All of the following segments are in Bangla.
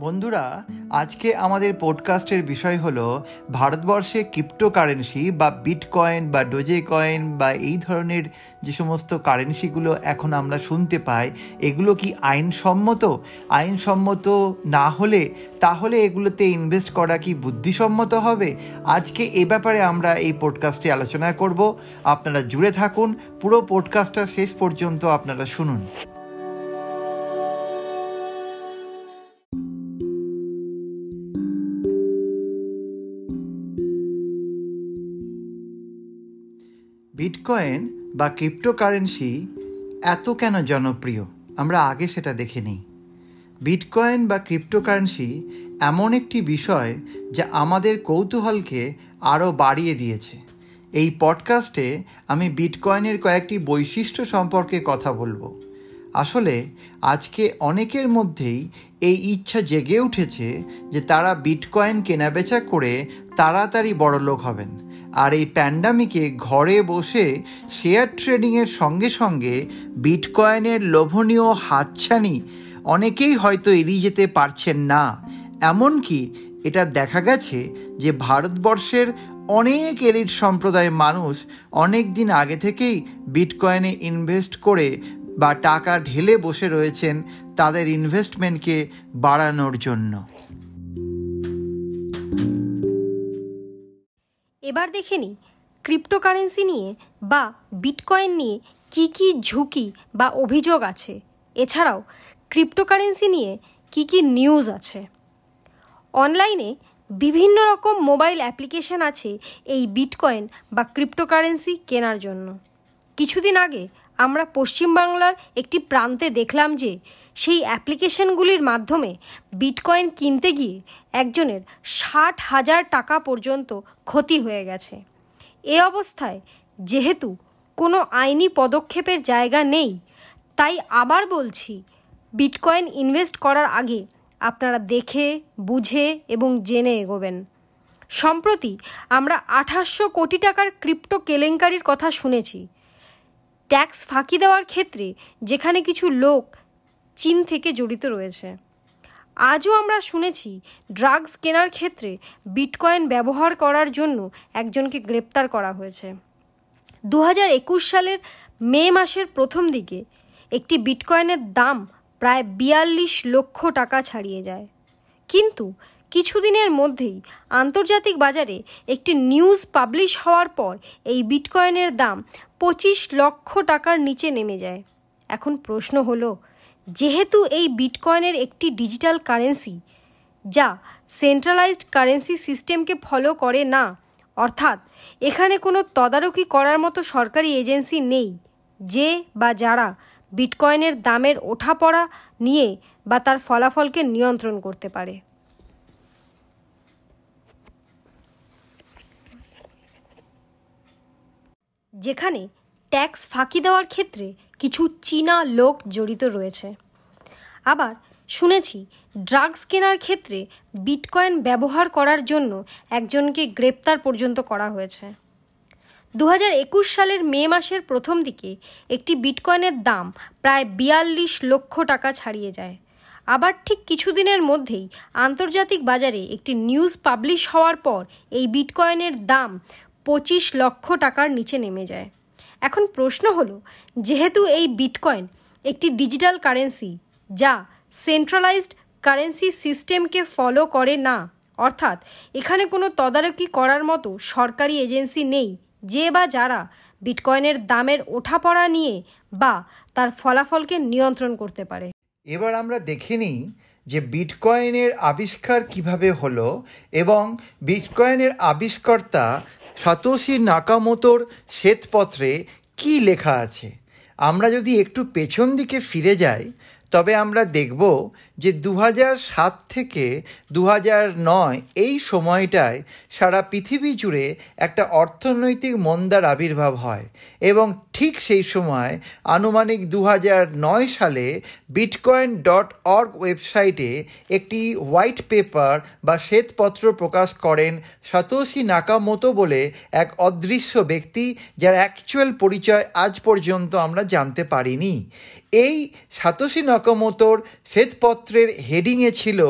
বন্ধুরা, আজকে আমাদের পডকাস্টের বিষয় হলো ভারতবর্ষে ক্রিপ্টোকারেন্সি বা বিটকয়েন বা ডোজে কয়েন বা এই ধরনের যে সমস্ত কারেন্সিগুলো এখন আমরা শুনতে পাই, এগুলো কি আইনসম্মত? আইনসম্মত না হলে তাহলে এগুলোতে ইনভেস্ট করা কি বুদ্ধিসম্মত হবে? আজকে এ ব্যাপারে আমরা এই পডকাস্টে আলোচনা করব। আপনারা জুড়ে থাকুন, পুরো পডকাস্টটা শেষ পর্যন্ত আপনারা শুনুন। বিটকয়েন বা ক্রিপ্টোকারেন্সি এত কেন জনপ্রিয়? আমরা আগে সেটা দেখে নিই বিটকয়েন বা ক্রিপ্টোকারেন্সি এমন একটি বিষয় যা আমাদের কৌতূহলকে আরও বাড়িয়ে দিয়েছে। এই পডকাস্টে আমি বিটকয়েনের কয়েকটি বৈশিষ্ট্য সম্পর্কে কথা বলব। আসলে আজকে অনেকের মধ্যেই এই ইচ্ছা জেগে উঠেছে যে তারা বিটকয়েন কেনাবেচা করে তাড়াতাড়ি বড়লোক হবেন। আর এই প্যান্ডামিকে ঘরে বসে শেয়ার ট্রেডিংয়ের সঙ্গে সঙ্গে বিটকয়েনের লোভনীয় হাতছানি অনেকেই হয়তো এড়িয়ে যেতে পারছেন না। এমনকি এটা দেখা গেছে যে ভারতবর্ষের অনেক এলিট সম্প্রদায়ের মানুষ অনেক দিন আগে থেকেই বিটকয়েনে ইনভেস্ট করে বা টাকা ঢেলে বসে রয়েছেন তাদের ইনভেস্টমেন্টকে বাড়ানোর জন্য। এবার দেখে নিই ক্রিপ্টোকারেন্সি নিয়ে বা বিটকয়েন নিয়ে কি কি ঝুঁকি বা অভিযোগ আছে। এছাড়াও ক্রিপ্টোকারেন্সি নিয়ে কি কি নিউজ আছে। অনলাইনে বিভিন্ন রকম মোবাইল অ্যাপ্লিকেশন আছে এই বিটকয়েন বা ক্রিপ্টোকারেন্সি কেনার জন্য। কিছুদিন আগে আমরা পশ্চিমবাংলার একটি প্রান্তে দেখলাম যে সেই অ্যাপ্লিকেশনগুলির মাধ্যমে বিটকয়েন কিনতে গিয়ে একজনের ষাট হাজার টাকা পর্যন্ত ক্ষতি হয়ে গেছে। এ অবস্থায় যেহেতু কোনো আইনি পদক্ষেপের জায়গা নেই, তাই আবার বলছি বিটকয়েন ইনভেস্ট করার আগে আপনারা দেখে, বুঝে এবং জেনে এগোবেন। সম্প্রতি আমরা আঠাশশো কোটি টাকার ক্রিপ্টো কেলেঙ্কারির কথা শুনেছি। ট্যাক্স ফাঁকি দেওয়ার ক্ষেত্রে যেখানে কিছু লোক চীন থেকে জড়িত রয়েছে। আজও আমরা শুনেছি ড্রাগস কেনার ক্ষেত্রে বিটকয়েন ব্যবহার করার জন্য একজনকে গ্রেপ্তার করা হয়েছে। দু হাজার একুশ সালের মে মাসের প্রথম দিকে একটি বিটকয়েনের দাম প্রায় বিয়াল্লিশ লক্ষ টাকা ছাড়িয়ে যায়। কিন্তু কিছুদিনের মধ্যেই আন্তর্জাতিক বাজারে একটি নিউজ পাবলিশ হওয়ার পর এই বিটকয়েনের দাম পঁচিশ লক্ষ টাকার নিচে নেমে যায়। এখন প্রশ্ন হলো, যেহেতু এই বিটকয়েনের একটি ডিজিটাল কারেন্সি, যা সেন্ট্রালাইজড কারেন্সি সিস্টেমকে ফলো করে না, অর্থাৎ এখানে কোনো তদারকি করার মতো সরকারি এজেন্সি নেই, যে বা যারা বিটকয়েনের দামের ওঠাপড়া নিয়ে বা তার ফলাফলকে নিয়ন্ত্রণ করতে পারে। যেখানে ট্যাক্স ফাঁকি দেওয়ার ক্ষেত্রে কিছু চীনা লোক জড়িত রয়েছে। আবার শুনেছি, ড্রাগস কেনার ক্ষেত্রে বিটকয়েন ব্যবহার করার জন্য একজনকে গ্রেপ্তার পর্যন্ত করা হয়েছে। দু একুশ সালের মে মাসের প্রথম দিকে একটি বিটকয়েনের দাম প্রায় বিয়াল্লিশ লক্ষ টাকা ছাড়িয়ে যায়। আবার ঠিক কিছুদিনের মধ্যেই আন্তর্জাতিক বাজারে একটি নিউজ পাবলিশ হওয়ার পর এই বিটকয়েনের দাম পঁচিশ লক্ষ টাকার নিচে নেমে যায়। এখন প্রশ্ন হলো, যেহেতু এই বিটকয়েন একটি ডিজিটাল কারেন্সি যা সেন্ট্রালাইজড কারেন্সি সিস্টেমকে ফলো করে না, অর্থাৎ এখানে কোনো তদারকি করার মতো সরকারি এজেন্সি নেই যে বা যারা বিটকয়েনের দামের ওঠাপড়া নিয়ে বা তার ফলাফলকে নিয়ন্ত্রণ করতে পারে। এবার আমরা দেখে নিই যে বিটকয়েনের আবিষ্কার কীভাবে হলো এবং বিটকয়েনের আবিষ্কর্তা সাতোশি নাকামোতোর শ্বেতপত্রে কি লেখা আছে? আমরা যদি একটু পেছন দিকে ফিরে যাই, তবে আমরা দেখব যে দু সাত থেকে দু নয় এই সময়টায় সারা পৃথিবী জুড়ে একটা অর্থনৈতিক মন্দার আবির্ভাব হয় এবং ঠিক সেই সময় আনুমানিক দু নয় সালে বিটকয়েন ডট অর্গ ওয়েবসাইটে একটি হোয়াইট পেপার বা শ্বেতপত্র প্রকাশ করেন সাতোশি নাকামতো বলে এক অদৃশ্য ব্যক্তি যার অ্যাকচুয়াল পরিচয় আজ পর্যন্ত আমরা জানতে পারিনি। এই সাতোশি নাকামোতোর শ্বেতপত্রের হেডিংয়ে ছিল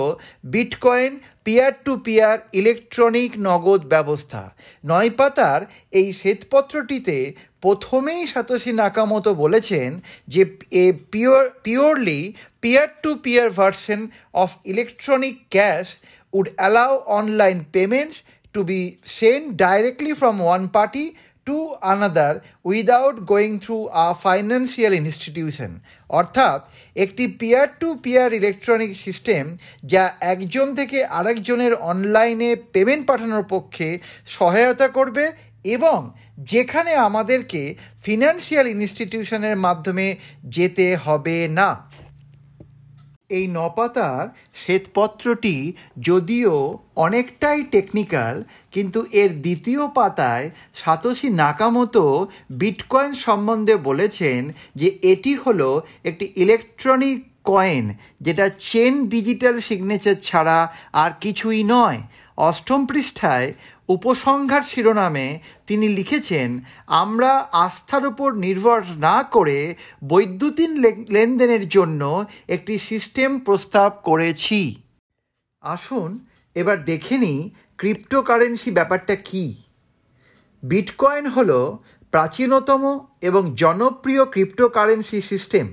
bitcoin peer to peer electronic নগদ ব্যবস্থা। নয় পাতার এই শ্বেতপত্রটিতে প্রথমেই সাতোশি নাকামতো বলেছেন যে a pure, purely peer to peer version of electronic cash would allow online payments to be send directly from one party to another without going through a financial institution অর্থাৎ, একটি peer to peer electronic system যা একজন থেকে আরেকজনের অনলাইনে পেমেন্ট পাঠানোর পক্ষে সহায়তা করবে এবং যেখানে আমাদেরকে ফিনান্সিয়াল ইনস্টিটিউশনের মাধ্যমে যেতে হবে না। এই নপাতার শ্বেতপত্রটি যদিও অনেকটাই টেকনিক্যাল কিন্তু এর দ্বিতীয় পাতায় সাতোশি নাকামতো বিটকয়েন সম্বন্ধে বলেছেন যে এটি হলো একটি ইলেকট্রনিক কয়েন যেটা চেন ডিজিটাল সিগনেচার ছাড়া আর কিছুই নয়। অষ্টম পৃষ্ঠায় উপসংহার শিরোনামে তিনি লিখেছেন, আমরা আস্থার উপর নির্ভর না করে বৈদ্যুতিন লেনদেনের জন্য একটি সিস্টেম প্রস্তাব করেছি। আসুন এবার দেখে নিই ক্রিপ্টোকারেন্সি ব্যাপারটা কি। বিটকয়েন হল প্রাচীনতম এবং জনপ্রিয় ক্রিপ্টোকারেন্সি সিস্টেম।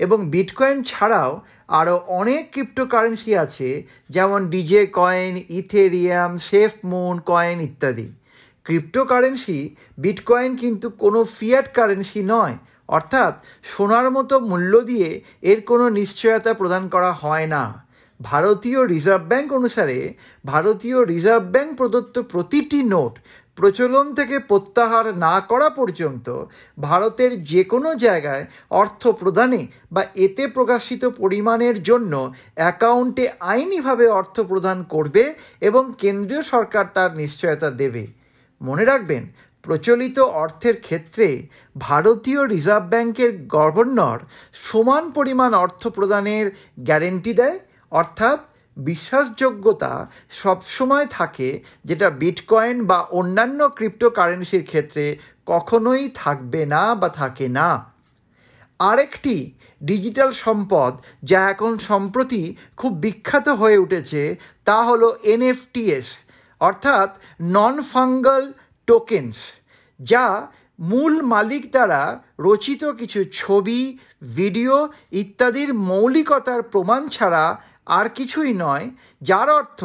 এবং বিটকয়েন ছাড়াও আরও অনেক ক্রিপ্টোকারেন্সি আছে, যেমন DJ coin, Ethereum, safe moon, coin ইত্যাদি। ক্রিপ্টোকারেন্সি বিটকয়েন কিন্তু কোনো ফিয়াট কারেন্সি নয়, অর্থাৎ সোনার মতো মূল্য দিয়ে এর কোনো নিশ্চয়তা প্রদান করা হয় না। ভারতীয় রিজার্ভ ব্যাংক অনুসারে, ভারতীয় রিজার্ভ ব্যাংক প্রদত্ত প্রতিটি নোট প্রচলন থেকে প্রত্যাহার না করা পর্যন্ত ভারতের যে কোনো জায়গায় অর্থ প্রদানে বা এতে প্রকাশিত পরিমাণের জন্য অ্যাকাউন্টে আইনিভাবে অর্থ প্রদান করবে এবং কেন্দ্রীয় সরকার তার নিশ্চয়তা দেবে। মনে রাখবেন, প্রচলিত অর্থের ক্ষেত্রে ভারতীয় রিজার্ভ ব্যাংকের গভর্নর সমান পরিমাণ অর্থ প্রদানের গ্যারেন্টি দেয়, অর্থাৎ বিশ্বাসযোগ্যতা সবসময় থাকে যেটা বিটকয়েন বা অন্যান্য ক্রিপ্টোকারেন্সির ক্ষেত্রে কখনোই থাকবে না বা থাকে না। আরেকটি ডিজিটাল সম্পদ যা এখন সম্প্রতি খুব বিখ্যাত হয়ে উঠেছে তা হলো এনএফটিএস, অর্থাৎ নন ফাঙ্গাল টোকেন্স, যা মূল মালিক দ্বারা রচিত কিছু ছবি, ভিডিও ইত্যাদির মৌলিকতার প্রমাণ ছাড়া আর কিছুই নয়, যার অর্থ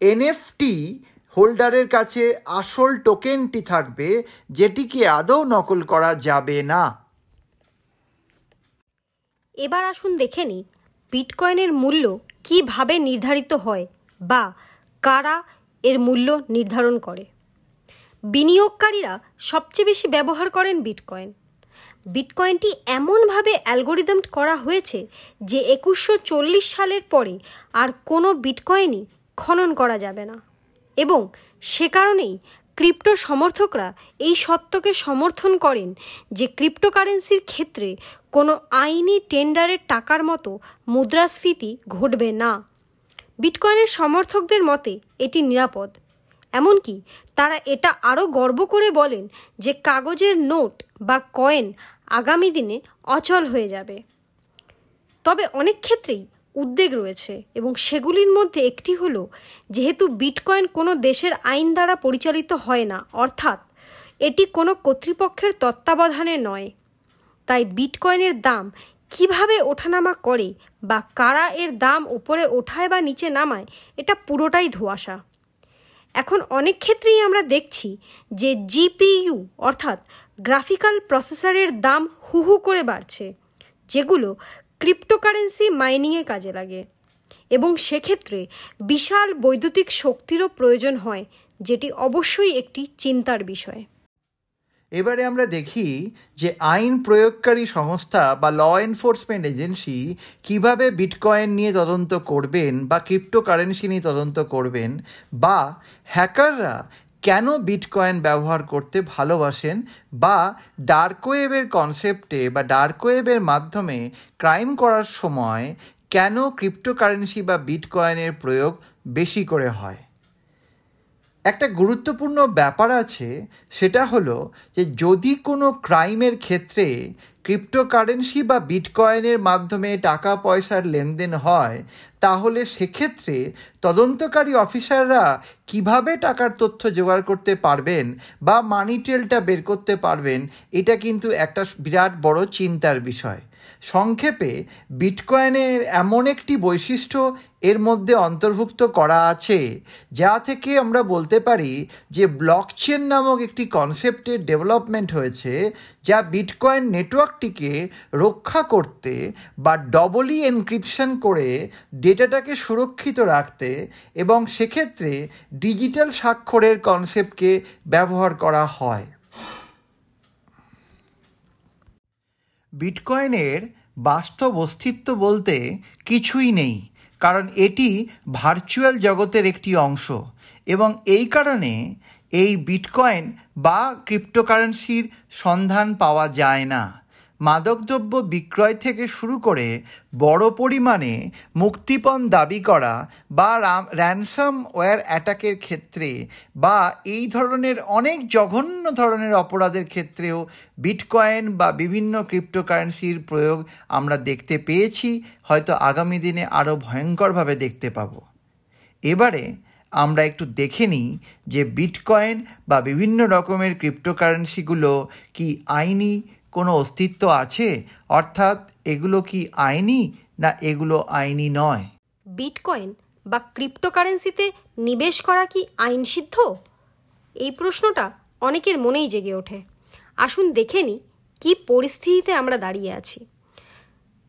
এনএফটি হোল্ডারের কাছে আসল টোকেনটি থাকবে, যেটিকে আদৌ নকল করা যাবে না। এবার আসুন দেখে নিই, বিটকয়েনের মূল্য কীভাবে নির্ধারিত হয় বা কারা এর মূল্য নির্ধারণ করে। বিনিয়োগকারীরা সবচেয়ে বেশি ব্যবহার করেন বিটকয়েন। বিটকয়েনটি এমনভাবে অ্যালগোরিদম করা হয়েছে যে একুশশো চল্লিশ সালের পরে আর কোনো বিটকয়েনই খনন করা যাবে না। এবং সে কারণেই ক্রিপ্টো সমর্থকরা এই সত্যকে সমর্থন করেন যে ক্রিপ্টোকারেন্সির ক্ষেত্রে কোনো আইনি টেন্ডারের টাকার মতো মুদ্রাস্ফীতি ঘটবে না। বিটকয়েনের সমর্থকদের মতে এটি নিরাপদ। এমনকি তারা এটা আরও গর্ব করে বলেন যে কাগজের নোট বা কয়েন আগামী দিনে অচল হয়ে যাবে। তবে অনেক ক্ষেত্রেই উদ্বেগ রয়েছে এবং সেগুলির মধ্যে একটি হলো, যেহেতু বিটকয়েন কোনো দেশের আইন দ্বারা পরিচালিত হয় না, অর্থাৎ এটি কোনো কর্তৃপক্ষের তত্ত্বাবধানে নয়। তাই বিটকয়েনের দাম কীভাবে ওঠানামা করে বা কারা এর দাম ওপরে ওঠায় বা নিচে নামায়, এটা পুরোটাই ধোয়াশা। এখন অনেক ক্ষেত্রেই আমরা দেখছি যে জিপিইউ, অর্থাৎ গ্রাফিক্যাল প্রসেসরের দাম হু হু করে বাড়ছে, যেগুলো ক্রিপ্টোকারেন্সি মাইনিংয়ে কাজে লাগে। এবং সেক্ষেত্রে বিশাল বৈদ্যুতিক শক্তিরও প্রয়োজন হয়, যেটি অবশ্যই একটি চিন্তার বিষয়। এবারে আমরা দেখি যে আইন প্রয়োগকারী সংস্থা বা ল এনফোর্সমেন্ট এজেন্সি কীভাবে বিটকয়েন নিয়ে তদন্ত করবেন বা ক্রিপ্টোকারেন্সি নিয়ে তদন্ত করবেন বা হ্যাকাররা কেন বিটকয়েন ব্যবহার করতে ভালোবাসেন বা ডার্ক ওয়েবের কনসেপ্টে বা ডার্ক ওয়েবের মাধ্যমে ক্রাইম করার সময় কেন ক্রিপ্টোকারেন্সি বা বিটকয়েনের প্রয়োগ বেশি করে হয়? একটা গুরুত্বপূর্ণ ব্যাপার আছে, সেটা হলো যে যদি কোনো ক্রাইমের ক্ষেত্রে ক্রিপ্টোকারেন্সি বা বিটকয়েনের মাধ্যমে টাকা পয়সার লেনদেন হয়, তাহলে সেক্ষেত্রে তদন্তকারী অফিসাররা কীভাবে টাকার তথ্য জোগাড় করতে পারবেন বা মানি টেলটা বের করতে পারবেন, এটা কিন্তু একটা বিরাট বড় চিন্তার বিষয়। সংক্ষেপে, বিটকয়েনের এমন একটি বৈশিষ্ট্য এর মধ্যে অন্তর্ভুক্ত করা আছে, যা থেকে আমরা বলতে পারি যে ব্লকচেন নামক একটি কনসেপ্টের ডেভেলপমেন্ট হয়েছে, যা বিটকয়েন নেটওয়ার্কটিকে রক্ষা করতে বা ডবলি এনক্রিপশন করে ডেটাটাকে সুরক্ষিত রাখতে এবং সেক্ষেত্রে ডিজিটাল স্বাক্ষরের কনসেপ্টকে ব্যবহার করা হয়। বিটকয়েনের বাস্তব অস্তিত্ব বলতে কিছুই নেই, কারণ এটি ভার্চুয়াল জগতের একটি অংশ এবং এই কারণে এই বিটকয়েন বা ক্রিপ্টোকারেন্সির সন্ধান পাওয়া যায় না। মাদকদ্রব্য বিক্রয় থেকে শুরু করে বড় পরিমাণে মুক্তিপণ দাবি করা বা র্যানসাম ওয়্যার অ্যাটাকের ক্ষেত্রে বা এই ধরনের অনেক জঘন্য ধরনের অপরাধের ক্ষেত্রেও বিটকয়েন বা বিভিন্ন ক্রিপ্টোকারেন্সির প্রয়োগ আমরা দেখতে পেয়েছি। হয়তো আগামী দিনে আরও ভয়ঙ্করভাবে দেখতে পাব। এবারে আমরা একটু দেখে নিই যে বিটকয়েন বা বিভিন্ন রকমের ক্রিপ্টোকারেন্সিগুলো কি আইনি কোনো অস্তিত্ব আছে? অর্থাৎ এগুলো কি আইনি না এগুলো আইনি নয়? বিটকয়েন বা ক্রিপ্টোকারেন্সিতে নিবেশ করা কি আইনসিদ্ধ? এই প্রশ্নটা অনেকের মনেই জেগে ওঠে। আসুন দেখে নিই কী পরিস্থিতিতে আমরা দাঁড়িয়ে আছি।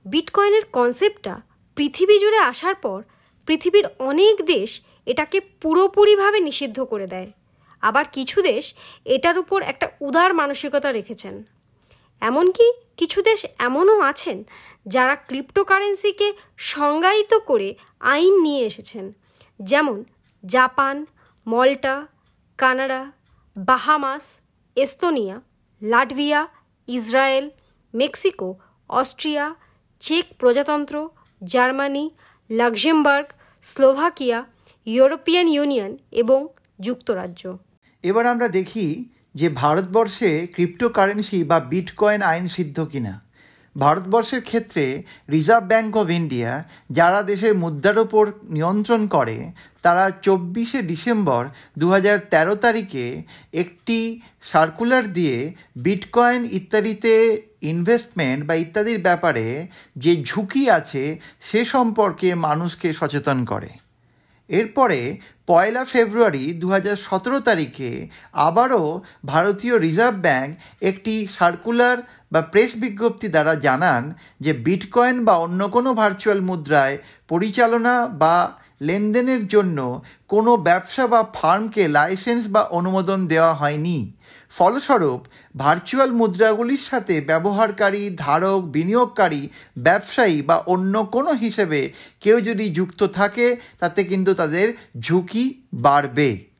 বিটকয়েনের কনসেপ্টটা পৃথিবী জুড়ে আসার পর পৃথিবীর অনেক দেশ এটাকে পুরোপুরিভাবে নিষিদ্ধ করে দেয়। আবার কিছু দেশ এটার উপর একটা উদার মানসিকতা রেখেছেন। এমনকি কিছু দেশ এমনও আছেন যারা ক্রিপ্টোকারেন্সিকে সংজ্ঞায়িত করে আইন নিয়ে এসেছেন। যেমন Japan, Malta, Canada, Bahamas, Estonia, Latvia, Israel, Mexico, Austria, check প্রজাতন্ত্র, Germany, Luxembourg, Slovakia, European Union এবং যুক্তরাজ্য। এবার আমরা দেখি যে ভারতবর্ষে ক্রিপ্টোকারেন্সি বা বিটকয়েন আইন সিদ্ধ কিনা। ভারতবর্ষের ক্ষেত্রে রিজার্ভ ব্যাঙ্ক অফ ইন্ডিয়া যারা দেশের মুদ্রার ওপর নিয়ন্ত্রণ করে, তারা চব্বিশে ডিসেম্বর দু তেরো তারিখে একটি সার্কুলার দিয়ে বিটকয়েন ইত্যাদিতে ইনভেস্টমেন্ট বা ইত্যাদির ব্যাপারে যে ঝুঁকি আছে, সে সম্পর্কে মানুষকে সচেতন করে। এরপরে পয়লা ফেব্রুয়ারি দু সতেরো তারিখে আবারও ভারতীয় রিজার্ভ ব্যাংক একটি সার্কুলার বা প্রেস বিজ্ঞপ্তি দ্বারা জানান যে বিটকয়েন বা অন্য কোনো ভার্চুয়াল মুদ্রায় পরিচালনা বা লেনদেনের জন্য কোনো ব্যবসা বা ফার্মকে লাইসেন্স বা অনুমোদন দেওয়া হয়নি। ফলস্বরূপ, ভার্চুয়াল মুদ্রাগুলির সাথে ব্যবহারকারী, ধারক, বিনিয়োগকারী, ব্যবসায়ী বা অন্য কোনো হিসেবে কেউ যদি যুক্ত থাকে, তাতে কিন্তু তাদের ঝুঁকি বাড়বে।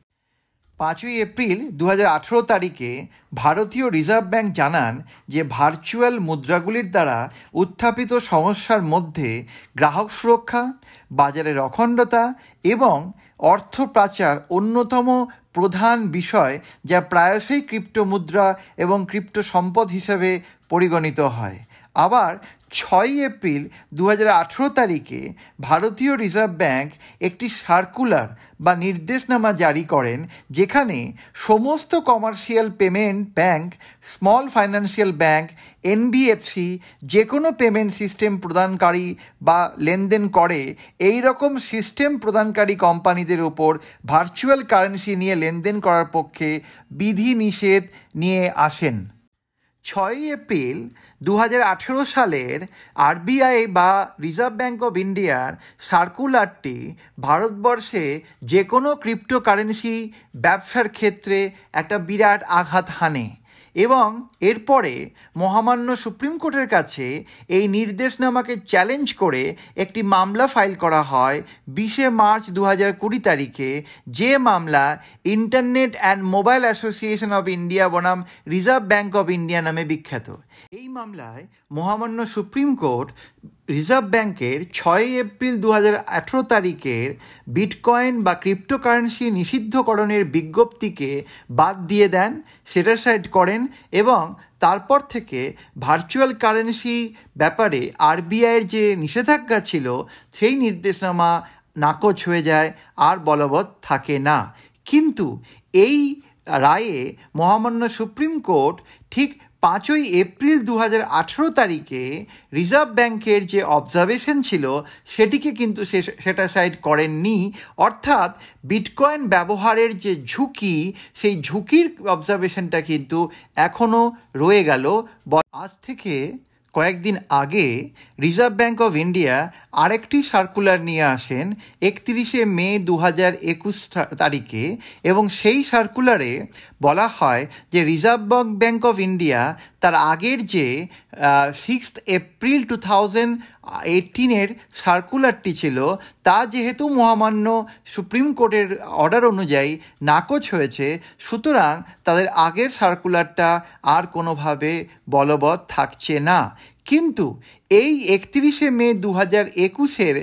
পাঁচই এপ্রিল দু হাজার আঠেরো তারিখে ভারতীয় রিজার্ভ ব্যাংক জানান যে ভার্চুয়াল মুদ্রাগুলির দ্বারা উত্থাপিত সমস্যার মধ্যে গ্রাহক সুরক্ষা, বাজারের অখণ্ডতা এবং অর্থ পাচার অন্যতম প্রধান বিষয় যা প্রায়শই ক্রিপ্টো মুদ্রা এবং ক্রিপ্টো সম্পদ হিসেবে পরিগণিত হয়। আবার ছয়ই এপ্রিল দু হাজার আঠেরো তারিখে ভারতীয় রিজার্ভ ব্যাংক একটি সার্কুলার বা নির্দেশনামা জারি করেন, যেখানে সমস্ত commercial payment bank, small financial bank NBFC যে কোনো পেমেন্ট সিস্টেম প্রদানকারী বা লেনদেন করে, এই রকম সিস্টেম প্রদানকারী কোম্পানিদের ওপর ভার্চুয়াল কারেন্সি নিয়ে লেনদেন করার পক্ষে বিধি নিষেধ নিয়ে আসেন। ছয়ই এপ্রিল দু হাজার আঠেরো সালের আরবিআই বা রিজার্ভ ব্যাঙ্ক অফ ইন্ডিয়ার সার্কুলারটি ভারতবর্ষে যে কোনো ক্রিপ্টোকারেন্সি ব্যবসার ক্ষেত্রে একটা বিরাট আঘাত হানে। এবং এরপরে মহামান্য সুপ্রিম কোর্টের কাছে এই নির্দেশনামাকে চ্যালেঞ্জ করে একটি মামলা ফাইল করা হয় বিশে মার্চ দু হাজার কুড়ি তারিখে। যে মামলা internet and mobile association of India বনাম রিজার্ভ ব্যাঙ্ক অব ইন্ডিয়া নামে বিখ্যাত। এই মামলায় মহামান্য সুপ্রিম কোর্ট রিজার্ভ ব্যাংকের ছয়ই এপ্রিল দু আঠেরো তারিখের বিটকয়েন বা ক্রিপ্টোকারেন্সি নিষিদ্ধকরণের বিজ্ঞপ্তিকে বাদ দিয়ে দেন সেটাসাইড করেন এবং তারপর থেকে ভার্চুয়াল কারেন্সি ব্যাপারে আরবিআইয়ের যে নিষেধাজ্ঞা ছিল, সেই নির্দেশনামা নাকচ হয়ে যায়, আর বলবৎ থাকে না। কিন্তু এই রায়ে মহামান্য সুপ্রিম কোর্ট ঠিক পাঁচই এপ্রিল দু হাজার আঠেরো তারিখে রিজার্ভ ব্যাংকের যে অবজারভেশন ছিল, সেটিকে কিন্তু সে, সেটা সাইড করেননি। অর্থাৎ বিটকয়েন ব্যবহারের যে ঝুঁকি, সেই ঝুঁকির অবজারভেশনটা কিন্তু এখনও রয়ে গেল। আজ থেকে কয়েকদিন আগে রিজার্ভ ব্যাঙ্ক অফ ইন্ডিয়া আরেকটি সার্কুলার নিয়ে আসেন একত্রিশে মে দু হাজার একুশ তারিখে এবং সেই সার্কুলারে বলা হয় যে রিজার্ভ ব্যাঙ্ক অফ ইন্ডিয়া তার আগের যে সিক্সথ এপ্রিল টু থাউজেন্ড এইটিনের সার্কুলারটি ছিল, তা যেহেতু মহামান্য সুপ্রিম কোর্টের অর্ডার অনুযায়ী নাকচ হয়েছে, সুতরাং তাদের আগের সার্কুলারটা আর কোনোভাবে বলবৎ থাকছে না। কিন্তু এই একত্রিশে মে দু হাজার একুশের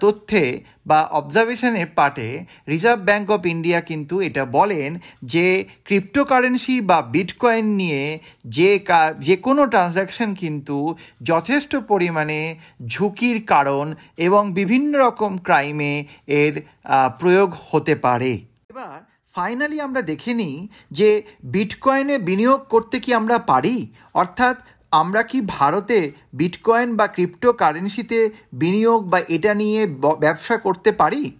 তথ্যে বা অবজারভেশনের পার্টে রিজার্ভ ব্যাঙ্ক অফ ইন্ডিয়া কিন্তু এটা বলেন যে ক্রিপ্টোকারেন্সি বা বিটকয়েন নিয়ে যে যে কোনো ট্রানজ্যাকশন কিন্তু যথেষ্ট পরিমাণে ঝুঁকির কারণ এবং বিভিন্ন রকম ক্রাইমে এর প্রয়োগ হতে পারে। এবার ফাইনালি আমরা দেখে নিই যে বিটকয়েনে বিনিয়োগ করতে কি আমরা পারি? অর্থাৎ আমরা কি ভারতে বিটকয়েন বা ক্রিপ্টো কারেন্সিতে বিনিয়োগ বা এটা নিয়ে ব্যবসা করতে পারি?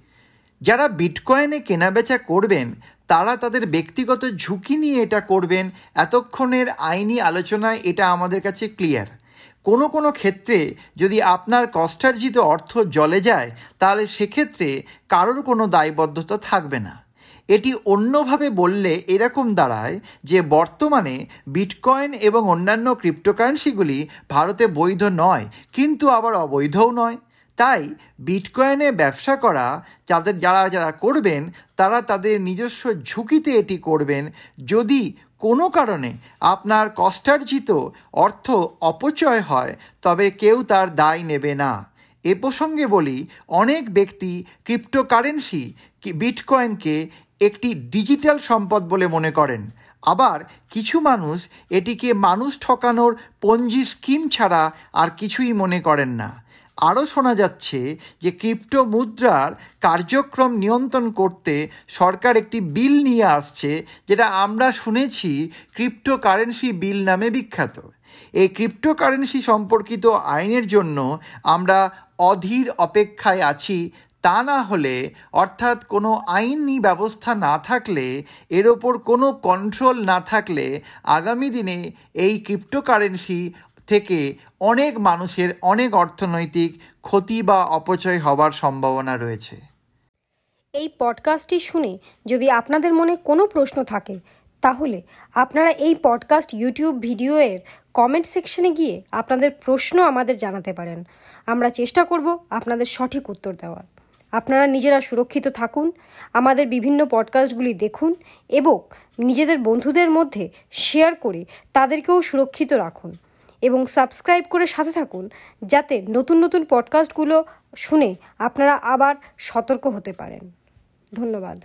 যারা বিটকয়েনে কেনাবেচা করবেন, তারা তাদের ব্যক্তিগত ঝুঁকি নিয়ে এটা করবেন, এতক্ষণের আইনি আলোচনায় এটা আমাদের কাছে ক্লিয়ার। কোনো কোনো ক্ষেত্রে যদি আপনার কষ্টার্জিত অর্থ জলে যায়, তাহলে সেক্ষেত্রে কারোর কোনো দায়বদ্ধতা থাকবে না। এটি অন্যভাবে বললে এরকম দাঁড়ায় যে বর্তমানে বিটকয়েন এবং অন্যান্য ক্রিপ্টোকারেন্সিগুলি ভারতে বৈধ নয়, কিন্তু আবার অবৈধও নয়। তাই বিটকয়েনে ব্যবসা করা যাদের যারা যারা করবেন, তারা তাদের নিজস্ব ঝুঁকিতে এটি করবেন। যদি কোনো কারণে আপনার কষ্টার্জিত অর্থ অপচয় হয়, তবে কেউ তার দায় নেবে না। এ প্রসঙ্গে বলি, অনেক ব্যক্তি ক্রিপ্টোকারেন্সি, বিটকয়েনকে একটি ডিজিটাল সম্পদ বলে মনে করেন। আবার কিছু মানুষ এটিকে মানুষ ঠকানোর পঞ্জি স্কিম ছাড়া আর কিছুই মনে করেন না। আরও শোনা যাচ্ছে যে ক্রিপ্টো মুদ্রার কার্যক্রম নিয়ন্ত্রণ করতে সরকার একটি বিল নিয়ে আসছে, যেটা আমরা শুনেছি ক্রিপ্টো কারেন্সি বিল নামে বিখ্যাত। এই ক্রিপ্টো কারেন্সি সম্পর্কিত আইনের জন্য আমরা অধীর অপেক্ষায় আছি তা না হলে, অর্থাৎ কোনো আইনি ব্যবস্থা না থাকলে, এর ওপর কোনো কন্ট্রোল না থাকলে, আগামী দিনে এই ক্রিপ্টোকারেন্সি থেকে অনেক মানুষের অনেক অর্থনৈতিক ক্ষতি বা অপচয় হবার সম্ভাবনা রয়েছে। এই পডকাস্টটি শুনে যদি আপনাদের মনে কোনো প্রশ্ন থাকে, তাহলে আপনারা এই পডকাস্ট ইউটিউব ভিডিও এর কমেন্ট সেকশনে গিয়ে আপনাদের প্রশ্ন আমাদের জানাতে পারেন। আমরা চেষ্টা করব আপনাদের সঠিক উত্তর দেওয়ার। আপনারা নিজেরা সুরক্ষিত থাকুন, আমাদের বিভিন্ন পডকাস্টগুলি দেখুন এবং নিজেদের বন্ধুদের মধ্যে শেয়ার করে তাদেরকেও সুরক্ষিত রাখুন এবং সাবস্ক্রাইব করে সাথে থাকুন যাতে নতুন নতুন পডকাস্টগুলো শুনে আপনারা আবার সতর্ক হতে পারেন। ধন্যবাদ।